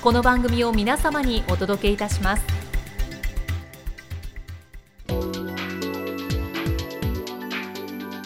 この番組を皆様にお届けいたします。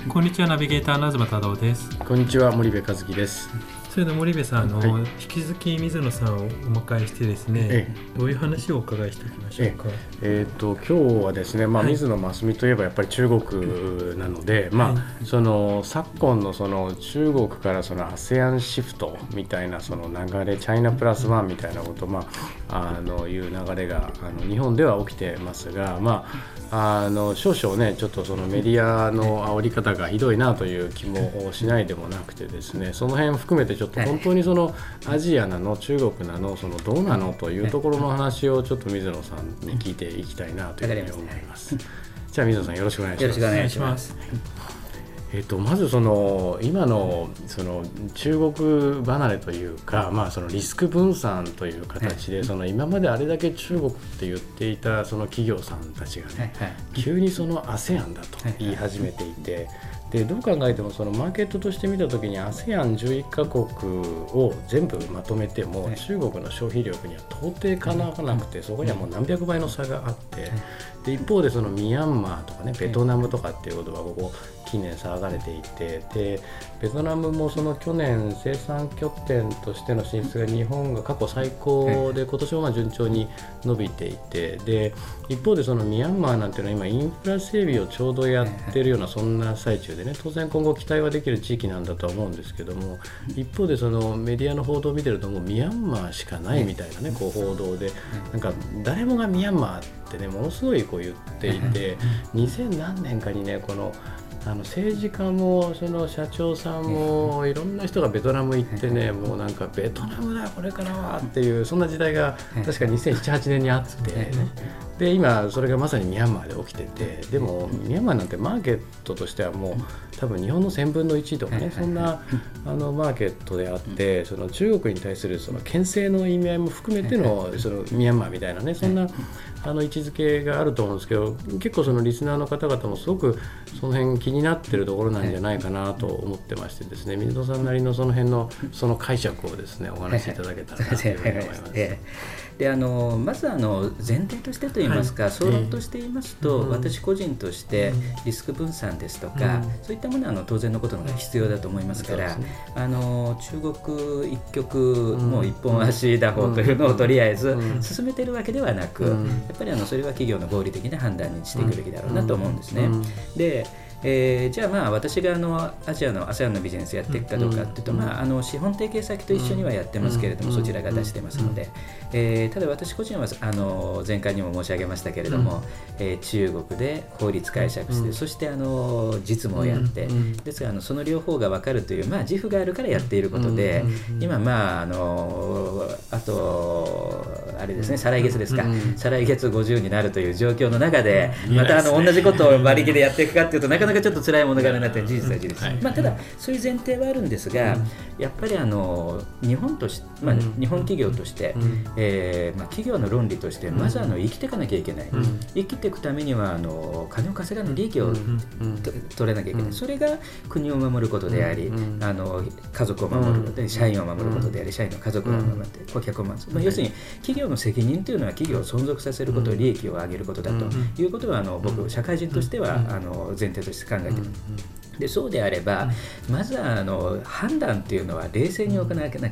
こんにちはナビゲーターの東太郎です。こんにちは森部和樹ですそれで森部さんあの、はい。引き続き水野さんをお迎えしてですね、えどういう話をお伺いしておきましょうか、えー、と今日はですね、まあ、はい。水野真澄といえばやっぱり中国なので、まあはその昨今のその中国からその ASEAN シフトみたいなその流れチャイナプラスワンみたいなこと、まあ、あのいう流れがあの日本では起きてますが、まあ、あの少々ねちょっとそのメディアの煽り方がひどいなという気もしないでもなくてですねその辺含めてちょっと本当にそのアジアなの中国なのそのどうなのというところの話をちょっと水野さんに聞いていきたいなというふうに思います。じゃあ水野さんよろしくお願いします。よろしくお願いします。えっと、まずその今のその中国離れというか、まあ、そのリスク分散という形でその今まであれだけ中国って言っていたその企業さんたちがね急にその ASEAN だと言い始めていて。でどう考えてもそのマーケットとして見たときに ASEAN11 カ国を全部まとめてもはい。中国の消費力には到底かなわなくてそこにはもう何百倍の差があってで一方でそのミャンマーとかねベトナムとかっていうことがここ近年騒がれていてでベトナムもその去年生産拠点としての進出が日本が過去最高で今年もまあ順調に伸びていてで一方でそのミャンマーなんていうのは今インフラ整備をちょうどやってるようなそんな最中でね当然今後期待はできる地域なんだとは思うんですけども一方でそのメディアの報道を見てるともうミャンマーしかないみたいなねこう報道でなんか誰もがミャンマーってねものすごいこう言っていて2000何年かにねこのあの政治家もその社長さんもいろんな人がベトナム行ってねもうなんかベトナムだこれからはっていうそんな時代が確か2007-8年にあってねで今それがまさにミャンマーで起きててでもミャンマーなんてマーケットとしてはもう多分日本の1000分の1とかねそんなあのマーケットであってその中国に対するその牽制の意味合いも含めてのそのミャンマーみたいなねそんなあの位置づけがあると思うんですけど結構そのリスナーの方々もすごくその辺気になってるところなんじゃないかなと思ってましてですね水野さんなりのその辺のその解釈をですねお話しいただけたらなと思います。ええであのまずあの前提としてといいますか、はい。総論として言いますと、うん。私個人としてリスク分散ですとか、うん。そういったものはあの当然のことのが必要だと思いますから、あの中国一極、んもう一本足打法というのをとりあえずうん。進めてるわけではなく、うん。やっぱりあのそれは企業の合理的な判断にしていくべきだろうなと思うんですね。うん。でえーじゃあまあ私があのアジアの ASEAN のビジネスやっていくかどうかっていうと、うんまあ、あの資本提携先と一緒にはやってますけれども、うんそちらが出してますので、えーただ私個人はあの前回にも申し上げましたけれども、えー中国で法律解釈して、うんそしてあの実務をやって、うんですからあのその両方が分かるという、まあ、自負があるからやっていることで、うん今まああのあとあれですね再来月ですか、うん再来月50になるという状況の中で、うん。またあの同じことを馬力でやっていくかっていうとなかなかちょっと辛いものがあるなって事実は事実、はい。まあ、ただそういう前提はあるんですが、やっぱりあの日本とし、まあ、うん。日本企業として、うん。えーまあ、企業の論理としてまずあの生きていかなきゃいけない、うん。生きていくためにはあの金を稼がない利益を、うん。と取れなきゃいけない、うん。それが国を守ることであり、うん。あの家族を守ることで、うん。社員を守ることであり、社員の家族を守って、顧客を守る、まあ、要するに企業の責任というのは企業を存続させること、うん。利益を上げることだということはあの僕、社会人としては、あの前提として考えている。でそうであれば、まずはあの判断っていうのは冷静に行わなきゃいけない、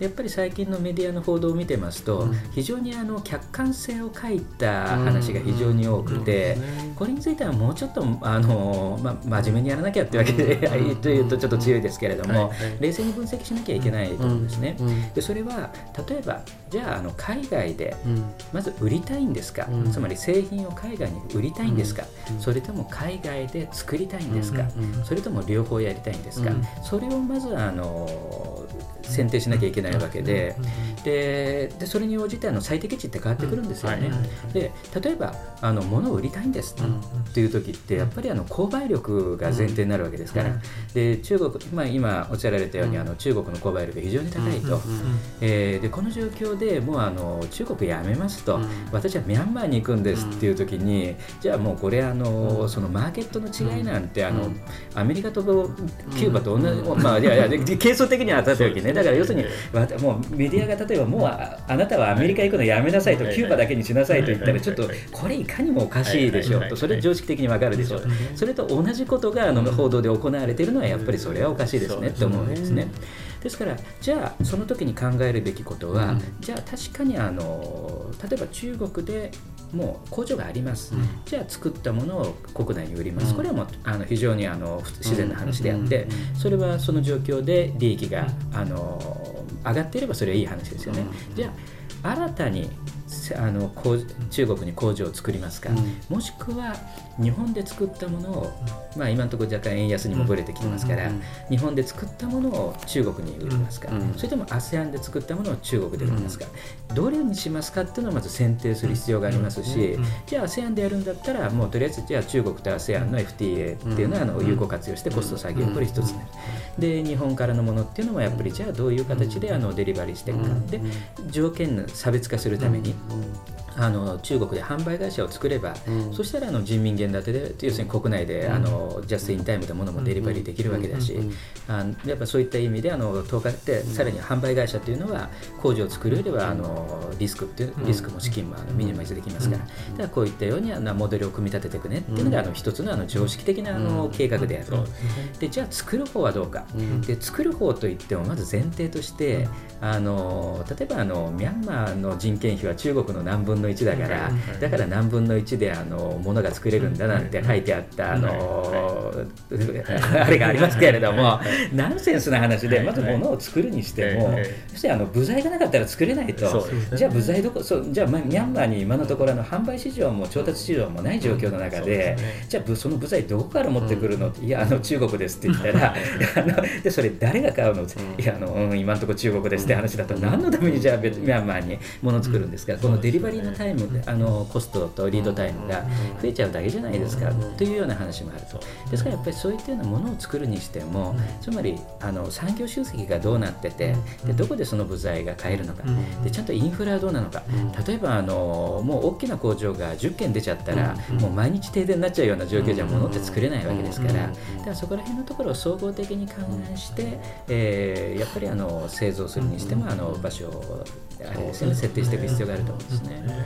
やっぱり最近のメディアの報道を見てますと、非常にあの客観性を欠いた話が非常に多くて、これについてはもうちょっとあの、ま、真面目にやらなきゃってわけで、というとちょっと強いですけれども、冷静に分析しなきゃいけないと思うん。ですね。でそれは例えばじゃああの海外でまず売りたいんですか、つまり製品を海外に売りたいんですか、それとも海外で作りたいんですか、それとも両方やりたいんですか、それをまずあの選定しなきゃいけないわけで,、ででそれに応じてあの最適値って変わってくるんですよね。で例えばあの物を売りたいんですっていう時ってやっぱりあの購買力が前提になるわけですから、で中国、まあ、今おっしゃられたようにあの中国の購買力が非常に高いと、えー、でこの状況でもうあの中国やめますと、私はミャンマーに行くんですっていう時に、じゃあもうこれあのそのマーケットの違いなんてあの、アメリカとキューバと同じ、まあいやいや係数的には当たった時ね。だから要するにもうメディアが例えばもうあなたはアメリカ行くのやめなさいとキューバだけにしなさいと言ったらちょっとこれいかにもおかしいでしょ。うとそれ常識的にわかるでしょ。うそれと同じことがあの報道で行われているのはやっぱりそれはおかしいですねって思うんですね。ですからじゃあその時に考えるべきことは、うん、じゃあ確かにあの例えば中国でもう工場があります、うん、じゃあ作ったものを国内に売ります、うん、これはもうあの非常にあの自然な話であって、それはその状況で利益があの上がっていればそれはいい話ですよね。じゃあ新たにあの中国に工場を作りますか、もしくは日本で作ったものを、まあ、今のところ若干円安にもぶれてきてますから、日本で作ったものを中国に売りますか、それとも ASEAN で作ったものを中国で売りますか、どれにしますかっていうのをまず選定する必要がありますし、じゃあ ASEAN でやるんだったらもうとりあえずじゃあ中国と ASEAN の FTA っていうのはあの有効活用してコスト下げるこれ一つになる。で日本からのものっていうのもやっぱりじゃあどういう形であのデリバリーしていくか。で条件の差別化するために Mm. あの中国で販売会社を作れば、うん、そしたらあの人民元建てで要するに国内で、うん、あのジャストインタイムで物もデリバリーできるわけだし、あやっぱそういった意味であの10日ってさらに販売会社というのは工場を作るよりはあのリスクっていうリスクも資金もあのミニマイズできますから、だからこういったようにあのモデルを組み立てていくねっていうのがあの一つのあの常識的なあの計画であると、でじゃあ作る方はどうか、で作る方といってもまず前提としてあの例えばあのミャンマーの人件費は中国の何分の1だから、だから何分の1であのものが作れるんだなんて書いてあったあの、あれがありますけれども、ナンセンスな話でまずものを作るにしても、そしてあの部材がなかったら作れないと、じゃあ部材どこそうじゃあミャンマーに今のところの販売市場も調達市場もない状況の中で、じゃあその部材どこから持ってくるの、いやあの中国ですって言ったら あのでそれ誰が買うの、いやあの、うん、今のところ中国ですって話だと何のためにじゃあミャンマーに物を作るんですか、このデリバリーのタイムあのコストとリードタイムが増えちゃうだけじゃないですかというような話もあると。ですからやっぱりそういったようなものを作るにしてもつまりあの産業集積がどうなっててでどこでその部材が買えるのかでちゃんとインフラはどうなのか。例えばあのもう大きな工場が10軒出ちゃったらもう毎日停電になっちゃうような状況じゃ物って作れないわけですからだからそこら辺のところを総合的に考えして、えー、やっぱりあの製造するにしてもあの場所をあれですね設定していく必要があると思うんですね。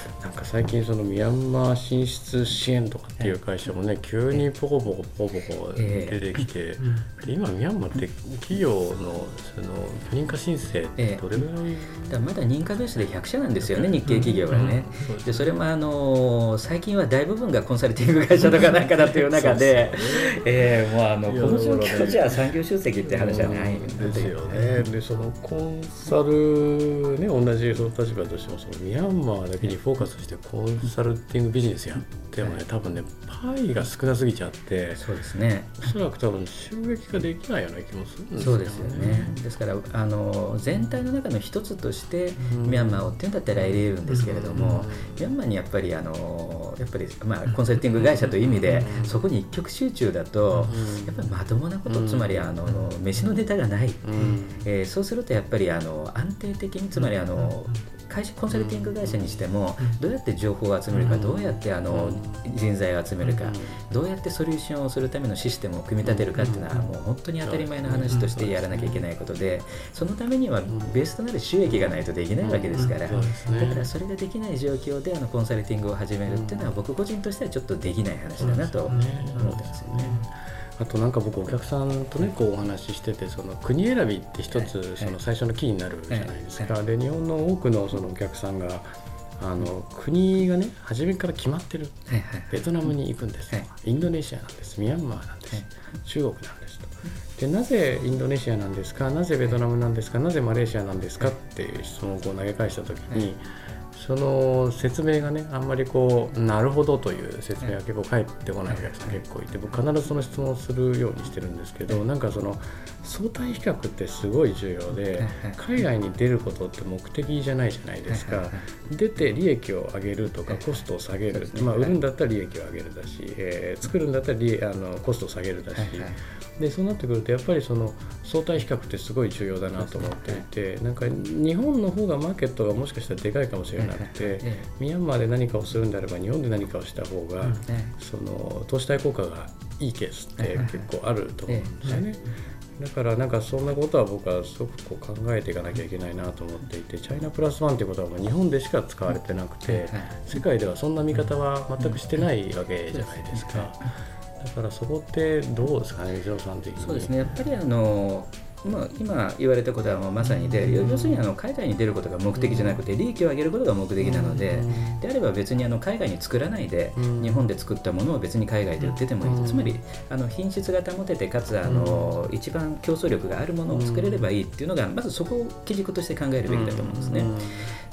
なんか最近そのミャンマー進出支援とかっていう会社もね、急にポコポコポコポコ出てきて、今ミャンマーって企業のその許認可申請ってどれぐらい、だまだ認可ベースで100社なんですよね日系企業がね、でそれもあの最近は大部分がコンサルティング会社とかなんかだという中でえー、もうあのこの状況じゃ産業集積って話はないんですよねでそのコンサルね同じその立場としてもそのミャンマーだけにフォーカスしてコンサルティングビジネスやってもね多分ねパイが少なすぎちゃってそうですね。おそらく多分収益化できないような気もするんですそうですよね。ですからあの全体の中の一つとしてミャンマーをっていうんだったら得れるんですけれども、ミャンマーにやっぱりあのやっぱり、まあ、コンサルティング会社という意味で、そこに一極集中だと、やっぱりまともなこと、つまりあの飯のネタがない、えー、そうするとやっぱりあの安定的につまりあの、会社コンサルティング会社にしてもどうやって情報を集めるかどうやってあの人材を集めるかどうやってソリューションをするためのシステムを組み立てるかっていうのはもう本当に当たり前の話としてやらなきゃいけないことでそのためにはベースとなる収益がないとできないわけですから。だからそれができない状況であのコンサルティングを始めるっていうのは僕個人としてはちょっとできない話だなと思ってますよね。あとなんか僕お客さんとねこうお話ししててその国選びって一つその最初のキーになるじゃないですか。で日本の多くのそのお客さんがあの国がね初めから決まってる、ベトナムに行くんです、インドネシアなんです。ミャンマーなんです、中国なんですと。でなぜインドネシアなんですか？なぜベトナムなんですか？なぜマレーシアなんですか？っていう質問をこう投げ返した時に、その説明がねあんまりこうなるほどという説明が結構返ってこないお客さん結構いて僕必ずその質問をするようにしてるんですけどなんかその相対比較ってすごい重要で海外に出ることって目的じゃないじゃないですか。出て利益を上げるとかコストを下げるまあ売るんだったら利益を上げるだし、えー、作るんだったらあのコストを下げるだしでそうなってくるとやっぱりその相対比較ってすごい重要だなと思っていてなんか日本の方がマーケットがもしかしたらでかいかもしれなくてミャンマーで何かをするんであれば日本で何かをした方がその投資対効果がいいケースって結構あると思うんですよね。だからなんかそんなことは僕はすごくこう考えていかなきゃいけないなと思っていてチャイナプラスワンということは日本でしか使われてなくて世界ではそんな見方は全くしてないわけじゃないですか。だからそこってどうですかね、水野さん的に。そうですねやっぱりあのまあ、今言われたことはもうまさにで要するにあの海外に出ることが目的じゃなくて利益を上げることが目的なのでであれば別にあの海外に作らないで日本で作ったものを別に海外で売っててもいい。つまりあの品質が保ててかつあの一番競争力があるものを作れればいいっていうのがまずそこを基軸として考えるべきだと思うんですね。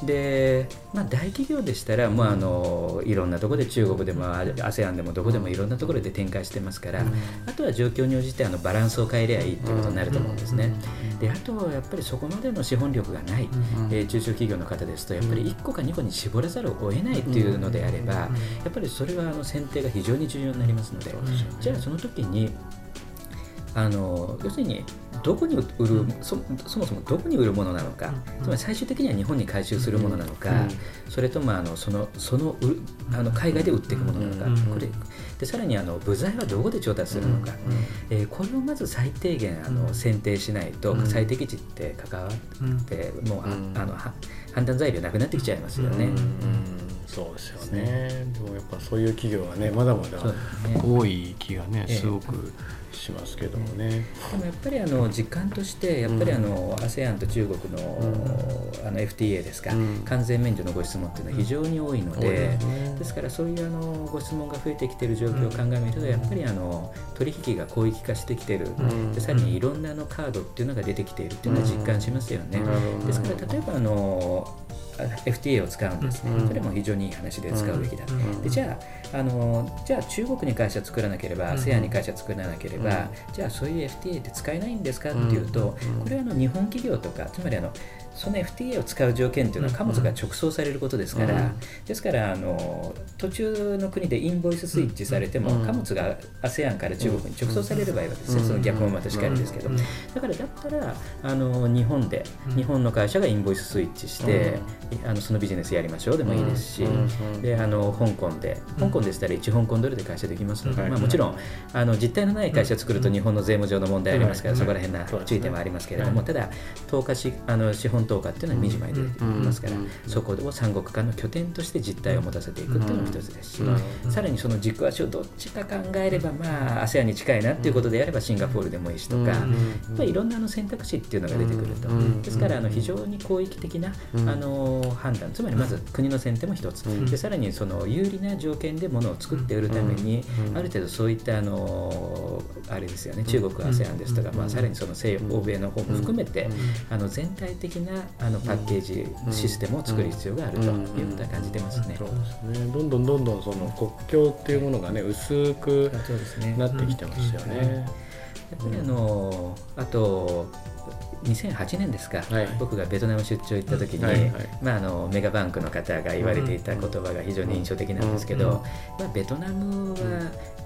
で、まあ、大企業でしたらもうあのいろんなところで中国でも ASEAN でもどこでもいろんなところで展開してますからあとは状況に応じてあのバランスを変えりゃいいっていうことになると思うんですね。ね。であとやっぱりそこまでの資本力がない、えー、中小企業の方ですとやっぱり1個か2個に絞らざるを得ないっていうのであればやっぱりそれはあの選定が非常に重要になりますのでじゃあその時にあの要するにどこに売るそそもそもどこに売るものなのか、つまり最終的には日本に回収するものなのか、それともあのそのそのあの海外で売っていくものなのか、これ。でさらにあの部材はどこで調達するのか、えー、これをまず最低限あの選定しないと、最適値って関わって、もうああの判断材料なくなってきちゃいますよね。そうですよね。でもやっぱそういう企業はねまだまだ多い気がねすごく。しますけどもね。でもやっぱりあの実感としてやっぱりあの ASEAN と中国の,、あの FTA ですか、完全免除のご質問っていうのは非常に多いので、ですからそういうあのご質問が増えてきている状況を鑑みるとやっぱりあの取引が広域化してきている、でさらにいろんなのカードっていうのが出てきているっていうのは実感しますよね。ですから例えばあの FTA を使うんですね、それも非常にいい話で使うべきだ、でじゃああのじゃあ中国に会社作らなければ ASEAN に会社作らなければ、じゃあそういう FTA って使えないんですかっていうと、これはあの日本企業とかつまりあのその FTA を使う条件というのは貨物が直送されることですから、うん、ですからあの途中の国でインボイススイッチされても、うん、貨物が ASEAN から中国に直送される場合はですね、その逆もまたしかりですけど、だからだったらあの日本で、日本の会社がインボイススイッチして、あのそのビジネスやりましょうでもいいですし、であの香港で香港でしたら1香港ドルで会社できますので、まあ、もちろんあの実態のない会社を作ると日本の税務上の問題ありますから、そこら辺な注意点はありますけれども、ただ投下しあの資本投下っていうのは身島に出てきますから、そこを三国間の拠点として実態を持たせていくっていうのも一つですし、さらにその軸足をどっちか考えればまあ ASEAN に近いなっていうことであればシンガポールでもいいしとか、やっぱりいろんなの選択肢っていうのが出てくると、ですからあの非常に広域的なあの判断つまりまず国の選定も一つ、でさらにその有利な条件でものを作って売るために、ある程度そういったあのあれですよね中国 ASEAN ですとか、まあ、さらにその西欧米の方も含めて、あの全体的なあののパッケージシステムを作る必要があるということは感じてますね。そうですね。どんどんどんどんその国境っていうものがね薄くなってきてますよね。やっぱりあのあと2008年ですか、はい。僕がベトナム出張行った時に、はい。はい。まあ、あのメガバンクの方が言われていた言葉が非常に印象的なんですけど、うん。まあ、ベトナムは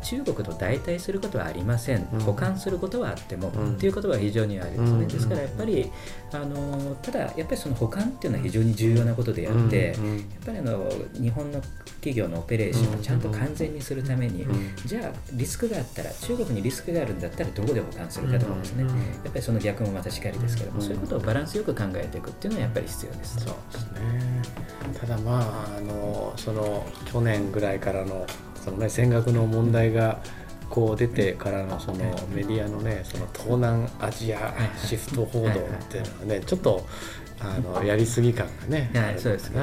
中国と代替することはありません、うん。補完することはあっても、うん。っていうことは非常にあるんです。ね、うん。ですからやっぱりあのただやっぱりその補完っていうのは非常に重要なことであって、やっぱりあの日本の企業のオペレーションをちゃんと完全にするために、うん。じゃあリスクがあったら中国にリスクがあるんだったらどこで保管するかとかですね、うん。やっぱりその逆もまたしかりですけども、うん。そういうことをバランスよく考えていくっていうのはやっぱり必要です。そうですね。ただまああのその去年ぐらいからのその、ね、戦学の問題がこう出てからのそのメディアのねその東南アジアシフト報道っていうのはねちょっとあのやりすぎ感がねはいそうですね。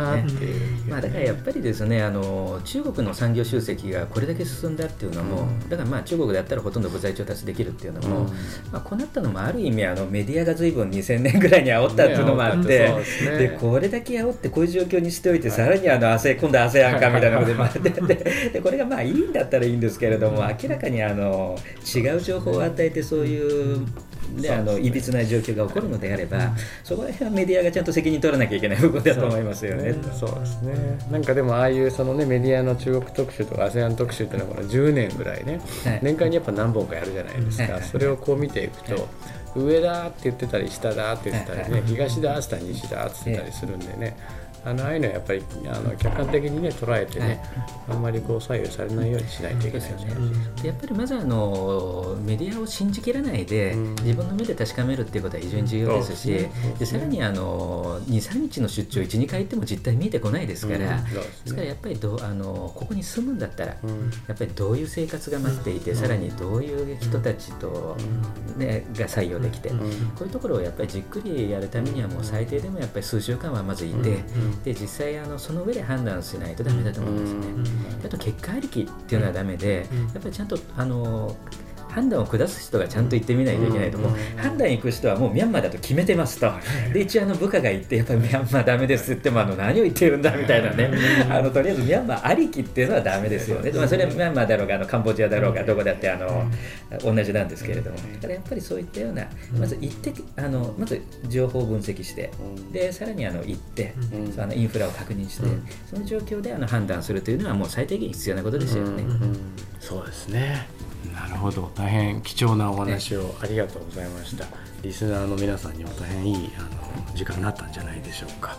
まあ、だからやっぱりですねあの中国の産業集積がこれだけ進んだっていうのも、うん。だからまあ中国だったらほとんど部材調達できるっていうのも、うん。まあ、こうなったのもある意味あのメディアが随分2000年ぐらいに煽ったっていうのもあって、ねですね。でこれだけ煽ってこういう状況にしておいて、さらにあのアセ今度アセアンかみたいなことで,、まあ、でででこれがまあいいんだったらいいんですけれども、明らかにあの違う情報を与えてそういう。であのいびつな状況が起こるのであれば、そこら辺はメディアがちゃんと責任取らなきゃいけない部分だと思いますよね。そうですね。なんかでもああいうそのねメディアの中国特集とか ASEAN 特集っていうのはこの10年ぐらいね、はい。年間にやっぱ何本かやるじゃないですか、はい。それをこう見ていくと、上だって言ってたり下だって言ってたりね、はい。東だって言ったり西だって言ってたりするんでね、あのああいうのはやっぱりあの客観的にね捉えてね、あんまりこう左右されないようにしないといけないですよね。でやっぱりまずあのメディアを信じきらないで、うん。自分の目で確かめるっていうことは非常に重要ですし、ですね。さらにあの23日の出張12回行っても実態見えてこないですから、うん。でですすねからやっぱりどうあのここに住むんだったら、うん。やっぱりどういう生活が待っていて、さらにどういう人たちと、ねが採用できて、うん。こういうところをやっぱりじっくりやるためにはもう最低でもやっぱり数週間はまずいて、うんで実際あのその上で判断しないとダメだと思うんですね。あと結果ありきっていうのはダメで、うんやっぱりちゃんとあの判断を下す人がちゃんと言ってみないといけないと思う、うん。判断行く人はもうミャンマーだと決めてますと、で一応あの部下が言って、やっぱりミャンマーダメですって言ってもあの何を言ってるんだみたいなね、あのとりあえずミャンマーありきっていうのはダメですよね、まあ、それはミャンマーだろうがあのカンボジアだろうがどこだってあの同じなんですけれども、だからやっぱりそういったような、まず行ってあのまず情報を分析して、でさらにあの行って、うん。そのインフラを確認して、うん。その状況であの判断するというのはもう最低限必要なことですよね。そうですね。なるほど大変貴重なお話をありがとうございました。リスナーの皆さんにも大変いいあの時間になったんじゃないでしょうか。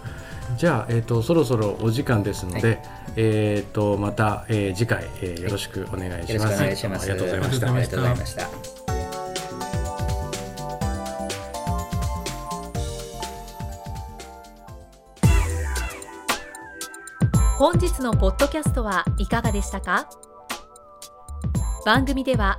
じゃあ、えー、とそろそろお時間ですので、はい。えー、とまた、えー次回、えーよろしくお願いします、願いします。ありがとうございました。ありありがとうございました。本日のポッドキャストはいかがでしたか？番組では